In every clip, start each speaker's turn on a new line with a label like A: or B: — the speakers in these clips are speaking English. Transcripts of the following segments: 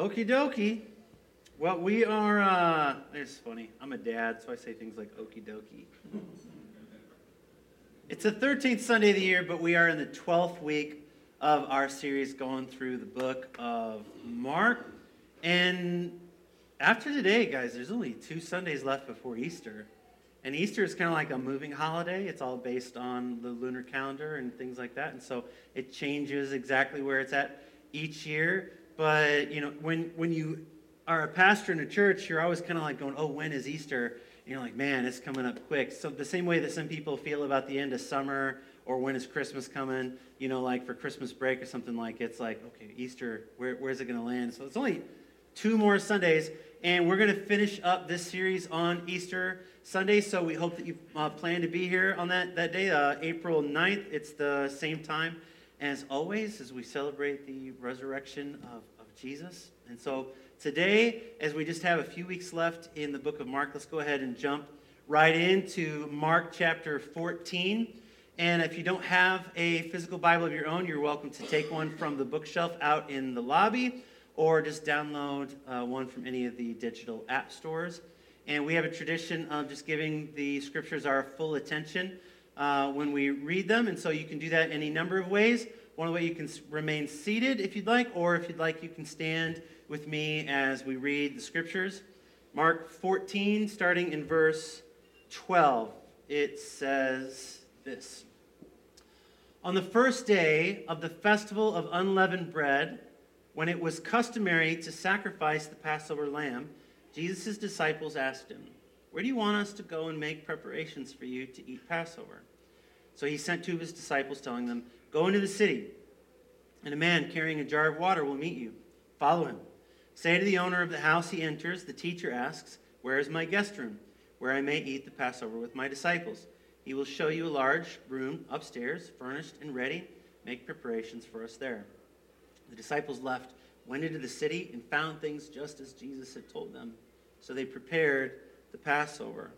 A: Okie dokie. Well, we are, uh, it's funny. I'm a dad, so I say things like okie dokie. it's the 13th Sunday of the year, but we are in the 12th week of our series going through the book of Mark. And after today, guys, there's only two Sundays left before Easter. And Easter is kind of like a moving holiday. It's all based on the lunar calendar and things like that. And so it changes exactly where it's at each year. But, you know, when, when you are a pastor in a church, you're always kind of like going, oh, when is Easter? And you're like, man, it's coming up quick. So the same way that some people feel about the end of summer or when is Christmas coming, you know, like for Christmas break or something like it's like, okay, Easter, where, where's it going to land? So it's only two more Sundays. And we're going to finish up this series on Easter Sunday. So we hope that you uh, plan to be here on that, that day, uh, April 9th. It's the same time as always as we celebrate the resurrection of, of Jesus. And so today, as we just have a few weeks left in the book of Mark, let's go ahead and jump right into Mark chapter 14. And if you don't have a physical Bible of your own, you're welcome to take one from the bookshelf out in the lobby or just download uh, one from any of the digital app stores. And we have a tradition of just giving the scriptures our full attention uh, when we read them. And so you can do that any number of ways. One way you can remain seated if you'd like, or if you'd like, you can stand with me as we read the scriptures. Mark 14, starting in verse 12, it says this On the first day of the festival of unleavened bread, when it was customary to sacrifice the Passover lamb, Jesus' disciples asked him, Where do you want us to go and make preparations for you to eat Passover? So he sent two of his disciples, telling them, Go into the city, and a man carrying a jar of water will meet you. Follow him. Say to the owner of the house he enters, The teacher asks, Where is my guest room, where I may eat the Passover with my disciples? He will show you a large room upstairs, furnished and ready. Make preparations for us there. The disciples left, went into the city, and found things just as Jesus had told them. So they prepared the Passover.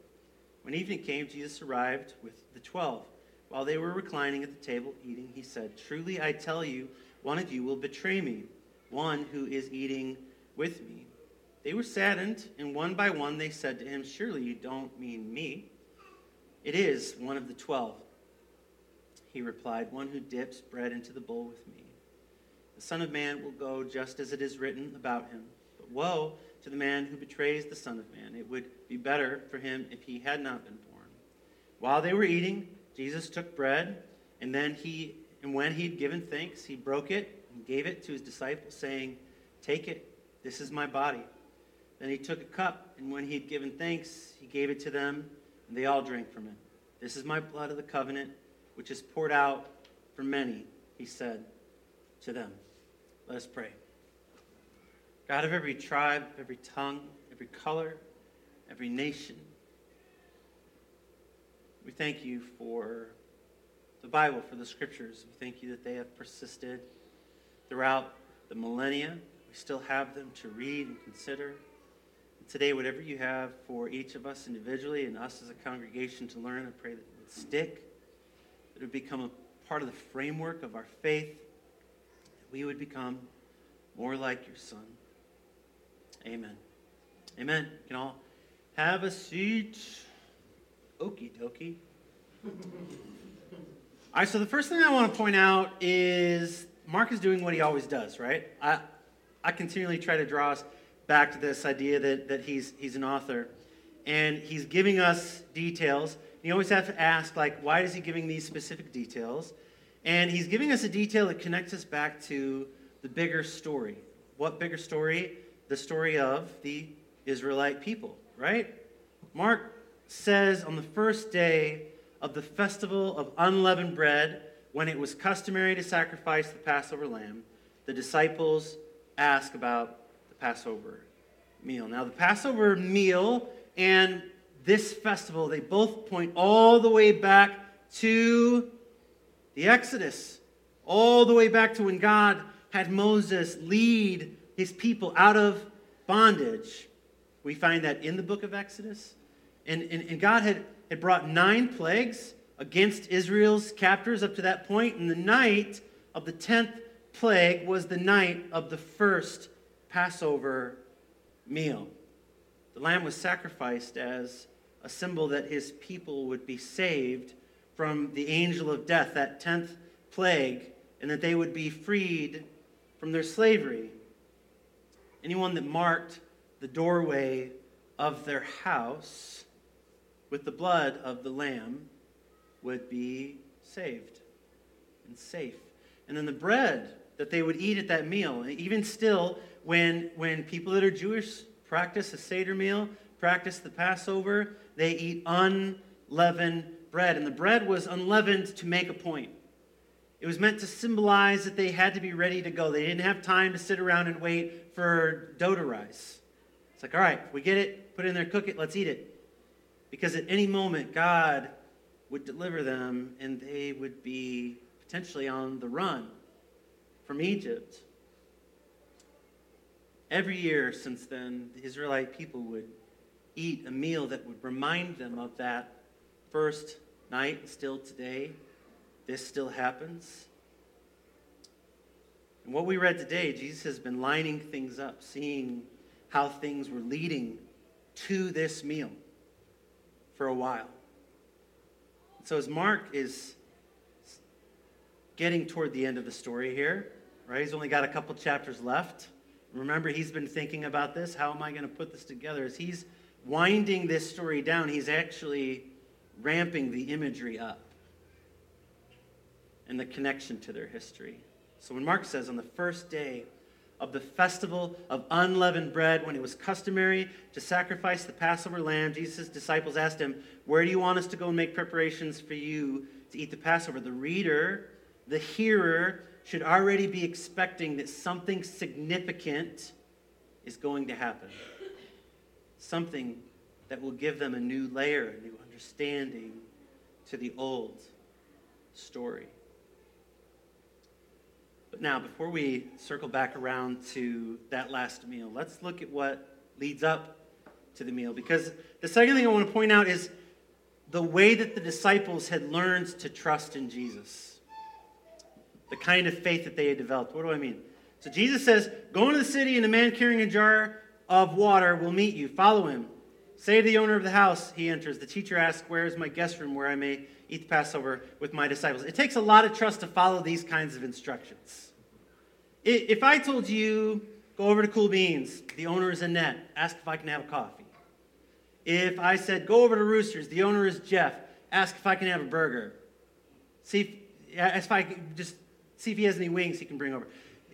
A: When evening came, Jesus arrived with the twelve. While they were reclining at the table eating, he said, Truly I tell you, one of you will betray me, one who is eating with me. They were saddened, and one by one they said to him, Surely you don't mean me. It is one of the twelve. He replied, One who dips bread into the bowl with me. The Son of Man will go just as it is written about him. But woe to the man who betrays the Son of Man. It would be better for him if he had not been born. While they were eating, Jesus took bread, and then he, and when he'd given thanks, he broke it and gave it to his disciples, saying, Take it, this is my body. Then he took a cup, and when he had given thanks, he gave it to them, and they all drank from it. This is my blood of the covenant, which is poured out for many, he said to them. Let us pray. God of every tribe, every tongue, every color, every nation, we thank you for the Bible, for the scriptures. We thank you that they have persisted throughout the millennia. We still have them to read and consider. And today, whatever you have for each of us individually and us as a congregation to learn, I pray that it would stick, that it would become a part of the framework of our faith, that we would become more like your Son. Amen. Amen. You can all have a seat. Okie dokie. All right, so the first thing I want to point out is Mark is doing what he always does, right? I, I continually try to draw us back to this idea that, that he's, he's an author. And he's giving us details. You always have to ask, like, why is he giving these specific details? And he's giving us a detail that connects us back to the bigger story. What bigger story? The story of the Israelite people, right? Mark says on the first day of the festival of unleavened bread, when it was customary to sacrifice the Passover lamb, the disciples ask about the Passover meal. Now, the Passover meal and this festival, they both point all the way back to the Exodus, all the way back to when God had Moses lead his people out of bondage. We find that in the book of Exodus. And, and, and God had, had brought nine plagues against Israel's captors up to that point, and the night of the tenth plague was the night of the first Passover meal. The lamb was sacrificed as a symbol that his people would be saved from the angel of death, that 10th plague, and that they would be freed from their slavery. Anyone that marked the doorway of their house with the blood of the lamb would be saved and safe. And then the bread that they would eat at that meal, even still, when, when people that are Jewish practice a Seder meal, practice the Passover, they eat unleavened bread. And the bread was unleavened to make a point. It was meant to symbolize that they had to be ready to go. They didn't have time to sit around and wait for dough to rise. It's like, all right, we get it, put it in there, cook it, let's eat it. Because at any moment, God would deliver them and they would be potentially on the run from Egypt. Every year since then, the Israelite people would eat a meal that would remind them of that first night, still today. This still happens. And what we read today, Jesus has been lining things up, seeing how things were leading to this meal for a while. So as Mark is getting toward the end of the story here, right? He's only got a couple chapters left. Remember, he's been thinking about this. How am I going to put this together? As he's winding this story down, he's actually ramping the imagery up and the connection to their history. So when Mark says, on the first day of the festival of unleavened bread, when it was customary to sacrifice the Passover lamb, Jesus' disciples asked him, Where do you want us to go and make preparations for you to eat the Passover? The reader, the hearer, should already be expecting that something significant is going to happen. Something that will give them a new layer, a new understanding to the old story. But now, before we circle back around to that last meal, let's look at what leads up to the meal. Because the second thing I want to point out is the way that the disciples had learned to trust in Jesus the kind of faith that they had developed. What do I mean? So Jesus says, Go into the city, and a man carrying a jar of water will meet you. Follow him. Say to the owner of the house, he enters. The teacher asks, Where is my guest room where I may eat the Passover with my disciples? It takes a lot of trust to follow these kinds of instructions. If I told you, Go over to Cool Beans, the owner is Annette, ask if I can have a coffee. If I said, Go over to Roosters, the owner is Jeff, ask if I can have a burger. See, if, if I just see if he has any wings he can bring over.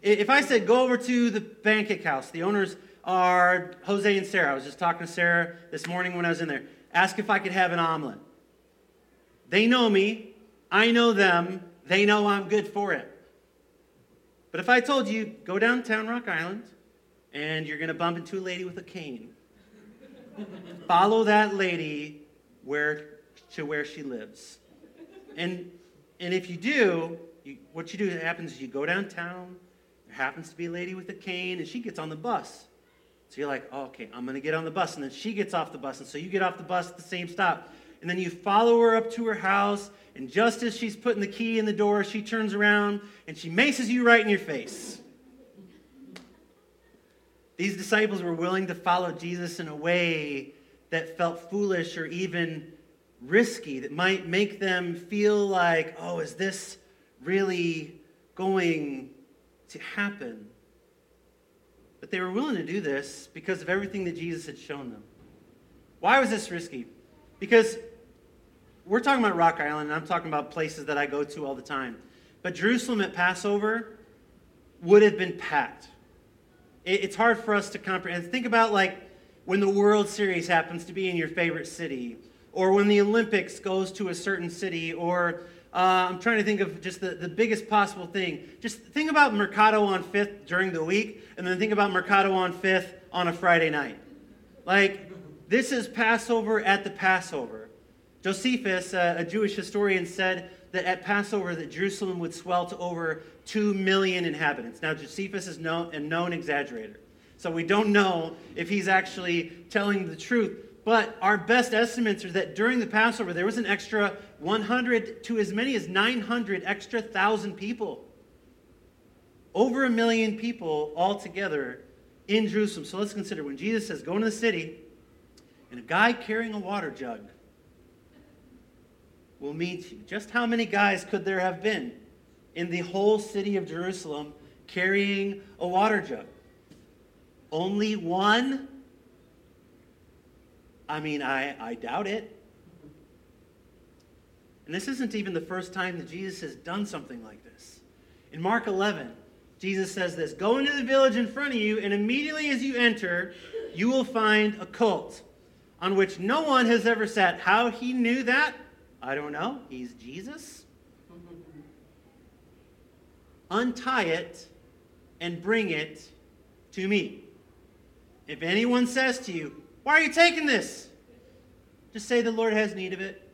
A: If I said, go over to the pancake house, the owners are Jose and Sarah. I was just talking to Sarah this morning when I was in there. Ask if I could have an omelet. They know me. I know them. They know I'm good for it. But if I told you, go downtown Rock Island and you're going to bump into a lady with a cane, follow that lady where, to where she lives. And, and if you do, you, what you do happens is you go downtown, there happens to be a lady with a cane, and she gets on the bus. So you're like, oh, okay, I'm going to get on the bus. And then she gets off the bus. And so you get off the bus at the same stop. And then you follow her up to her house. And just as she's putting the key in the door, she turns around and she maces you right in your face. These disciples were willing to follow Jesus in a way that felt foolish or even risky, that might make them feel like, oh, is this really going to happen. But they were willing to do this because of everything that Jesus had shown them. Why was this risky? Because we're talking about Rock Island, and I'm talking about places that I go to all the time. But Jerusalem at Passover would have been packed. It's hard for us to comprehend. Think about like when the World Series happens to be in your favorite city, or when the Olympics goes to a certain city, or uh, I'm trying to think of just the, the biggest possible thing. Just think about Mercado on 5th during the week, and then think about Mercado on 5th on a Friday night. Like, this is Passover at the Passover. Josephus, uh, a Jewish historian, said that at Passover that Jerusalem would swell to over 2 million inhabitants. Now, Josephus is known, a known exaggerator. So we don't know if he's actually telling the truth. But our best estimates are that during the Passover, there was an extra 100 to as many as 900 extra thousand people. Over a million people altogether in Jerusalem. So let's consider when Jesus says, Go into the city, and a guy carrying a water jug will meet you. Just how many guys could there have been in the whole city of Jerusalem carrying a water jug? Only one? I mean, I, I doubt it. And this isn't even the first time that Jesus has done something like this. In Mark 11, Jesus says this Go into the village in front of you, and immediately as you enter, you will find a colt on which no one has ever sat. How he knew that, I don't know. He's Jesus. Untie it and bring it to me. If anyone says to you, Why are you taking this? Just say the Lord has need of it.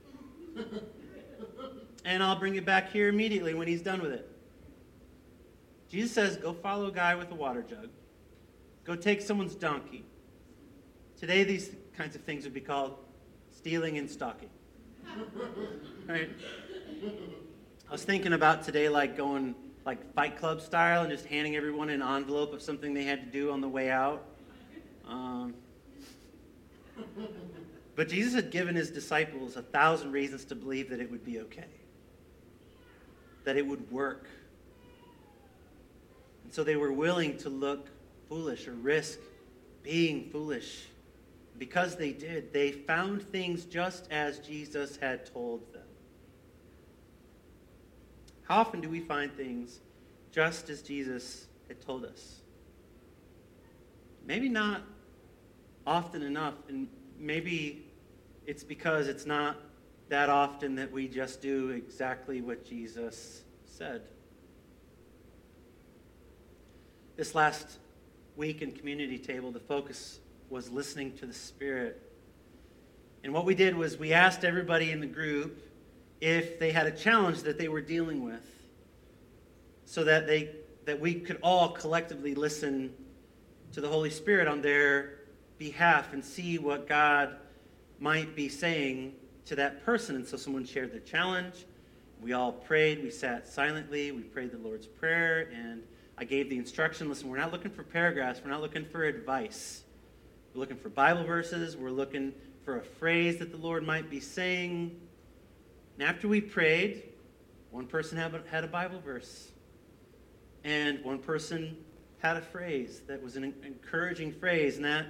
A: and I'll bring it back here immediately when he's done with it. Jesus says, Go follow a guy with a water jug. Go take someone's donkey. Today, these kinds of things would be called stealing and stalking. right? I was thinking about today, like going like Fight Club style and just handing everyone an envelope of something they had to do on the way out. Um, but Jesus had given his disciples a thousand reasons to believe that it would be okay, that it would work. And so they were willing to look foolish or risk being foolish. Because they did, they found things just as Jesus had told them. How often do we find things just as Jesus had told us? Maybe not often enough, and maybe it's because it's not that often that we just do exactly what Jesus said. This last week in community table, the focus was listening to the Spirit. And what we did was we asked everybody in the group if they had a challenge that they were dealing with so that they that we could all collectively listen to the Holy Spirit on their behalf and see what God might be saying to that person. And so someone shared their challenge. We all prayed. We sat silently. We prayed the Lord's Prayer. And I gave the instruction listen, we're not looking for paragraphs. We're not looking for advice. We're looking for Bible verses. We're looking for a phrase that the Lord might be saying. And after we prayed, one person had a Bible verse, and one person had a phrase that was an encouraging phrase. And that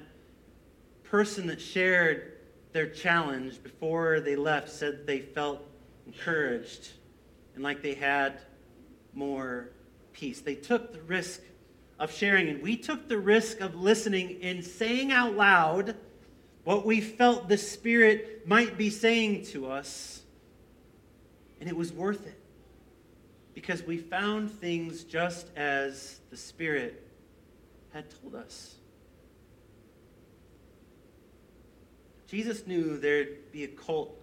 A: person that shared their challenge before they left said they felt encouraged and like they had more peace. They took the risk of sharing. And we took the risk of listening and saying out loud what we felt the Spirit might be saying to us. And it was worth it because we found things just as the Spirit had told us. Jesus knew there'd be a colt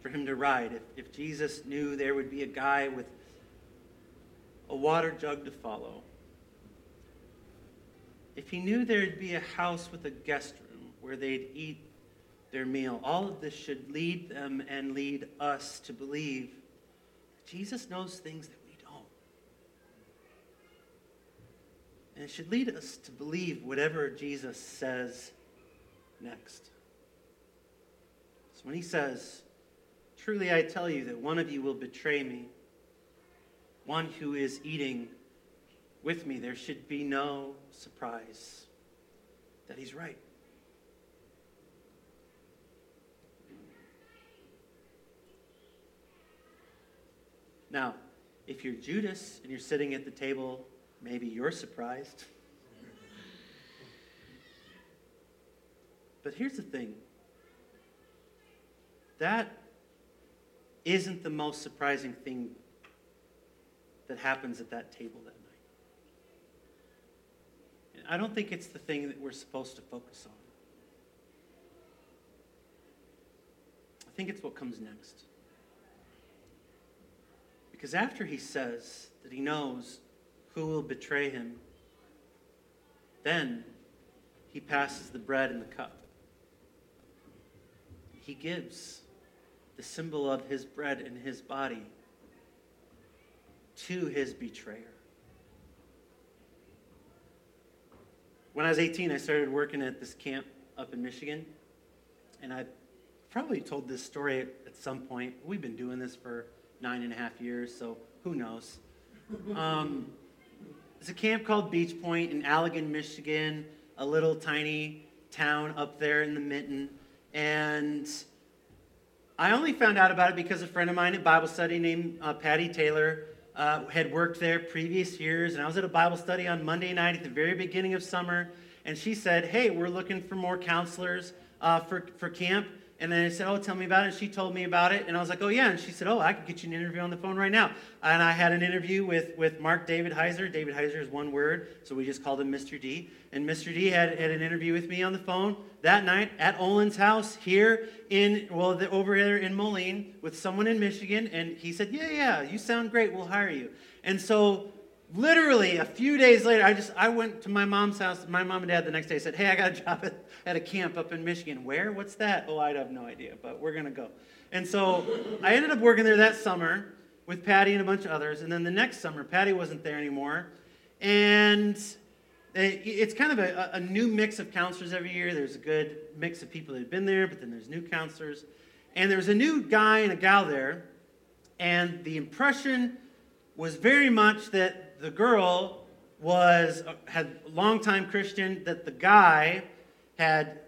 A: for him to ride. If, if Jesus knew there would be a guy with a water jug to follow, if he knew there'd be a house with a guest room where they'd eat their meal, all of this should lead them and lead us to believe that Jesus knows things that we don't. And it should lead us to believe whatever Jesus says next. So when he says, Truly I tell you that one of you will betray me, one who is eating with me, there should be no surprise that he's right. Now, if you're Judas and you're sitting at the table, maybe you're surprised. But here's the thing that isn't the most surprising thing that happens at that table that I don't think it's the thing that we're supposed to focus on. I think it's what comes next. Because after he says that he knows who will betray him, then he passes the bread and the cup. He gives the symbol of his bread and his body to his betrayer. When I was 18, I started working at this camp up in Michigan. And I probably told this story at, some point. We've been doing this for nine and a half years, so who knows? Um, it's a camp called Beechpoint in Allegan, Michigan, a little tiny town up there in the mitten. And I only found out about it because a friend of mine at Bible study named uh, Patty Taylor uh, had worked there previous years. And I was at a Bible study on Monday night at the very beginning of summer. And she said, Hey, we're looking for more counselors uh, for, for camp. And then I said, Oh, tell me about it. And she told me about it. And I was like, Oh, yeah. And she said, Oh, I could get you an interview on the phone right now. And I had an interview with, with Mark Davidheiser. David Heiser is one word, so we just called him Mr. D. And Mr. D had, had an interview with me on the phone that night at Olin's house here in, well, the, over here in Moline with someone in Michigan. And he said, Yeah, yeah, you sound great. We'll hire you. And so literally a few days later, I just I went to my mom's house. My mom and dad the next day said, "Hey, I got a job at, at a camp up in Michigan. Where? What's that? Oh, I have no idea, but we're gonna go." And so I ended up working there that summer with Patty and a bunch of others. And then the next summer, Patty wasn't there anymore, and it's kind of a, a new mix of counselors every year. There's a good mix of people that have been there, but then there's new counselors, and there's a new guy and a gal there, and the impression was very much that the girl was uh, had longtime Christian, that the guy had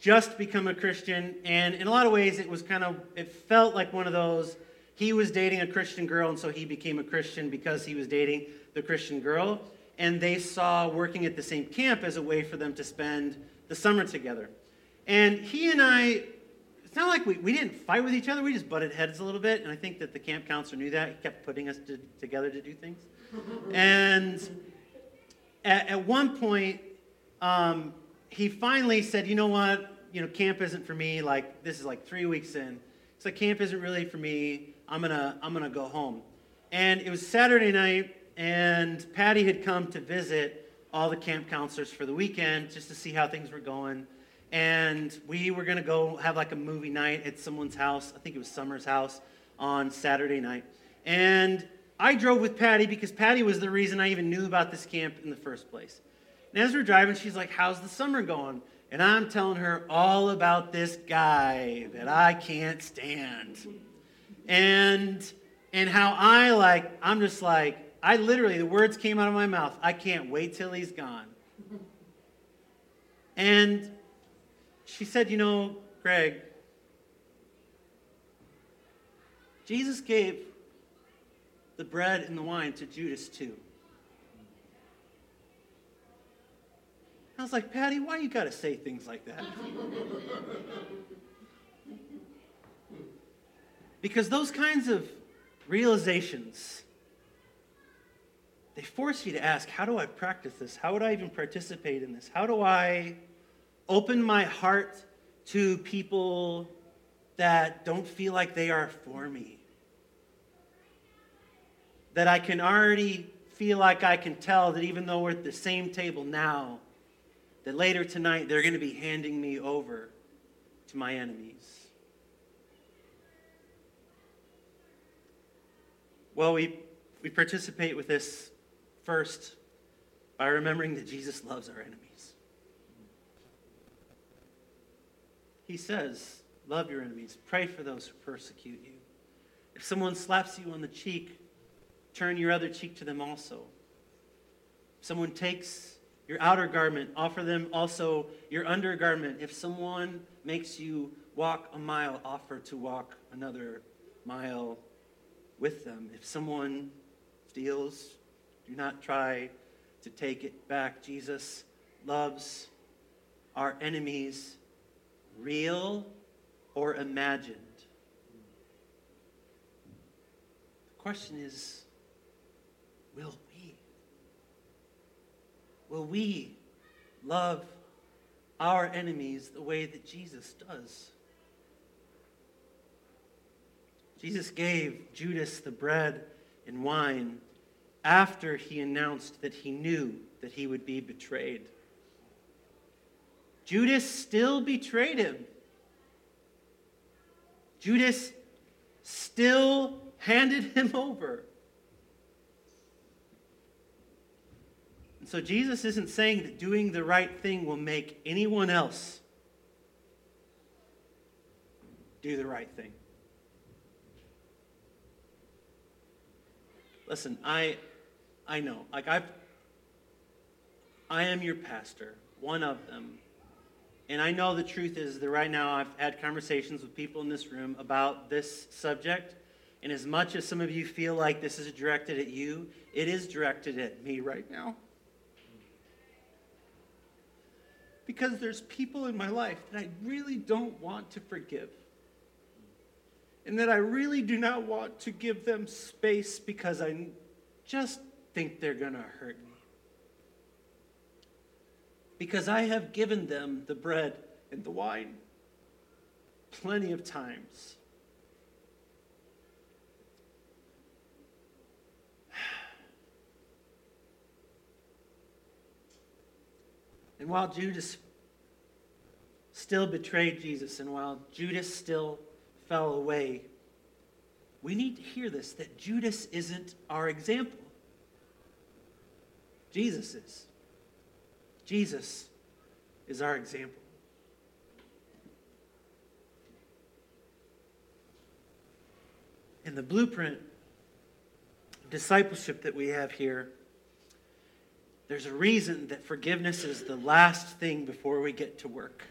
A: just become a Christian, and in a lot of ways it was kind of it felt like one of those he was dating a Christian girl, and so he became a Christian because he was dating the Christian girl, and they saw working at the same camp as a way for them to spend the summer together. And he and I, it's not like we, we didn't fight with each other, we just butted heads a little bit, and I think that the camp counselor knew that. He kept putting us to, together to do things. And at, at one point, um, he finally said, you know what? You know, camp isn't for me. Like, this is like three weeks in. Like, camp isn't really for me. I'm to I'm gonna go home. And it was Saturday night, and Patty had come to visit all the camp counselors for the weekend just to see how things were going. And we were to go have like a movie night at someone's house. I think it was Summer's house on Saturday night. And I drove with Patty because Patty was the reason I even knew about this camp in the first place. And as we're driving, she's like, How's the summer going? And I'm telling her all about this guy that I can't stand. And and how I like, I'm just like, I literally, the words came out of my mouth. I can't wait till he's gone. And she said, You know, Gregg, Jesus gave the bread and the wine to Judas too. I was like, Patty, why you got to say things like that? because those kinds of realizations, they force you to ask, how do I practice this? How would I even participate in this? How do I open my heart to people that don't feel like they are for me? That I can already feel like I can tell that even though we're at the same table now, that later tonight they're going to be handing me over to my enemies. Well, we, we participate with this first by remembering that Jesus loves our enemies. He says, Love your enemies, pray for those who persecute you. If someone slaps you on the cheek, turn your other cheek to them also. If someone takes your outer garment, offer them also your undergarment. If someone makes you walk a mile, offer to walk another mile with them. If someone steals, do not try to take it back. Jesus loves our enemies, real or imagined. The question is will we? Will we love our enemies the way that Jesus does? Jesus gave Judas the bread and wine after he announced that he knew that he would be betrayed. Judas still betrayed him. Judas still handed him over. So Jesus isn't saying that doing the right thing will make anyone else do the right thing. Listen, I I know. Like I've I am your pastor, one of them. And I know the truth is that right now I've had conversations with people in this room about this subject. And as much as some of you feel like this is directed at you, it is directed at me right now. Because there's people in my life that I really don't want to forgive. And that I really do not want to give them space because I just think they're going to hurt me because I have given them the bread and the wine plenty of times. And while Judas still betrayed Jesus, and while Judas still fell away, we need to hear this that Judas isn't our example. Jesus is. Jesus is our example. And the blueprint discipleship that we have here, there's a reason that forgiveness is the last thing before we get to work.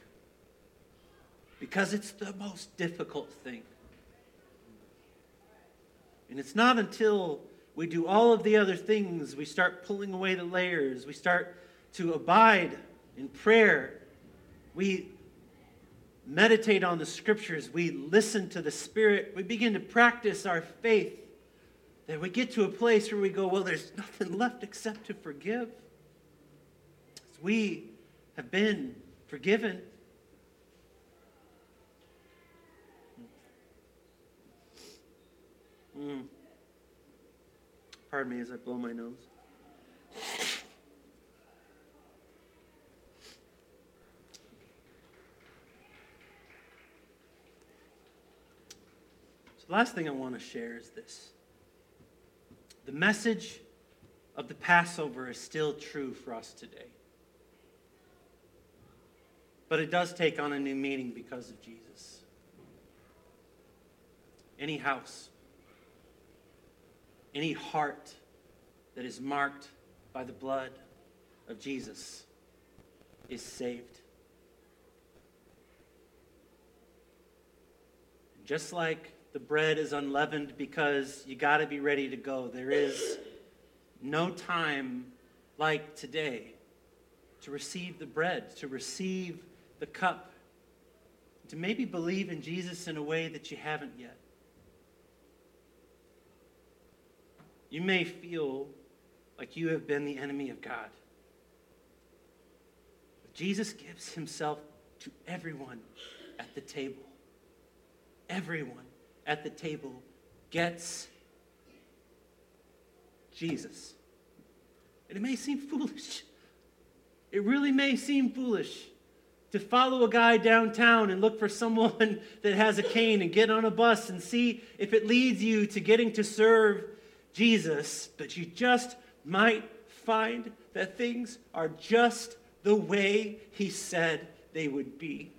A: Because it's the most difficult thing. And it's not until we do all of the other things, we start pulling away the layers, we start to abide in prayer. We meditate on the scriptures. We listen to the Spirit. We begin to practice our faith. That we get to a place where we go, well, there's nothing left except to forgive. We have been forgiven. Mm. Pardon me as I blow my nose. The last thing I want to share is this the message of the Passover is still true for us today. But it does take on a new meaning because of Jesus. Any house, any heart that is marked by the blood of Jesus is saved. Just like the bread is unleavened because you got to be ready to go. There is no time like today to receive the bread, to receive the cup, to maybe believe in Jesus in a way that you haven't yet. You may feel like you have been the enemy of God. But Jesus gives himself to everyone at the table. Everyone at the table gets Jesus. And it may seem foolish. It really may seem foolish to follow a guy downtown and look for someone that has a cane and get on a bus and see if it leads you to getting to serve Jesus, but you just might find that things are just the way he said they would be.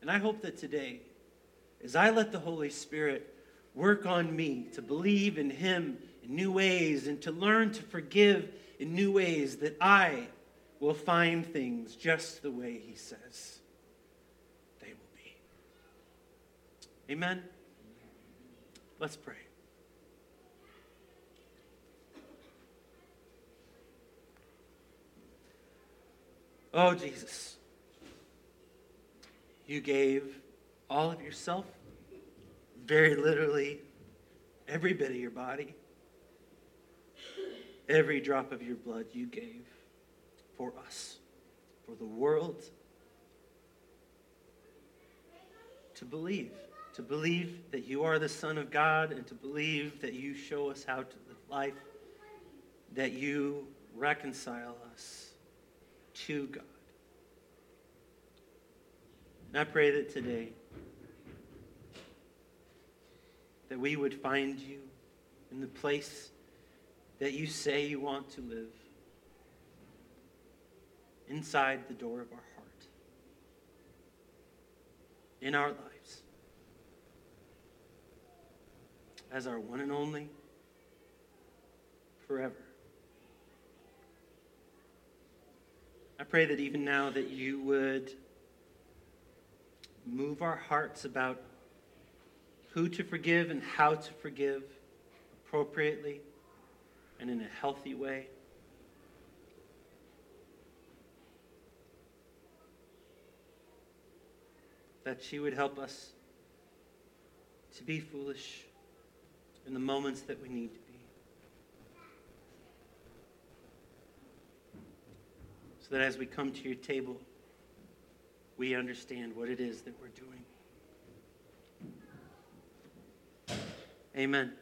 A: And I hope that today, as I let the Holy Spirit work on me to believe in Him in new ways and to learn to forgive in new ways, that I will find things just the way He says they will be. Amen? Let's pray. Oh, Jesus. You gave all of yourself, very literally, every bit of your body, every drop of your blood you gave for us, for the world to believe. To believe that you are the Son of God and to believe that you show us how to live life, that you reconcile us to God. And I pray that today that we would find you in the place that you say you want to live inside the door of our heart, in our lives, as our one and only, forever. I pray that even now that you would move our hearts about who to forgive and how to forgive appropriately and in a healthy way. That she would help us to be foolish in the moments that we need to be. So that as we come to your table, we understand what it is that we're doing. Amen.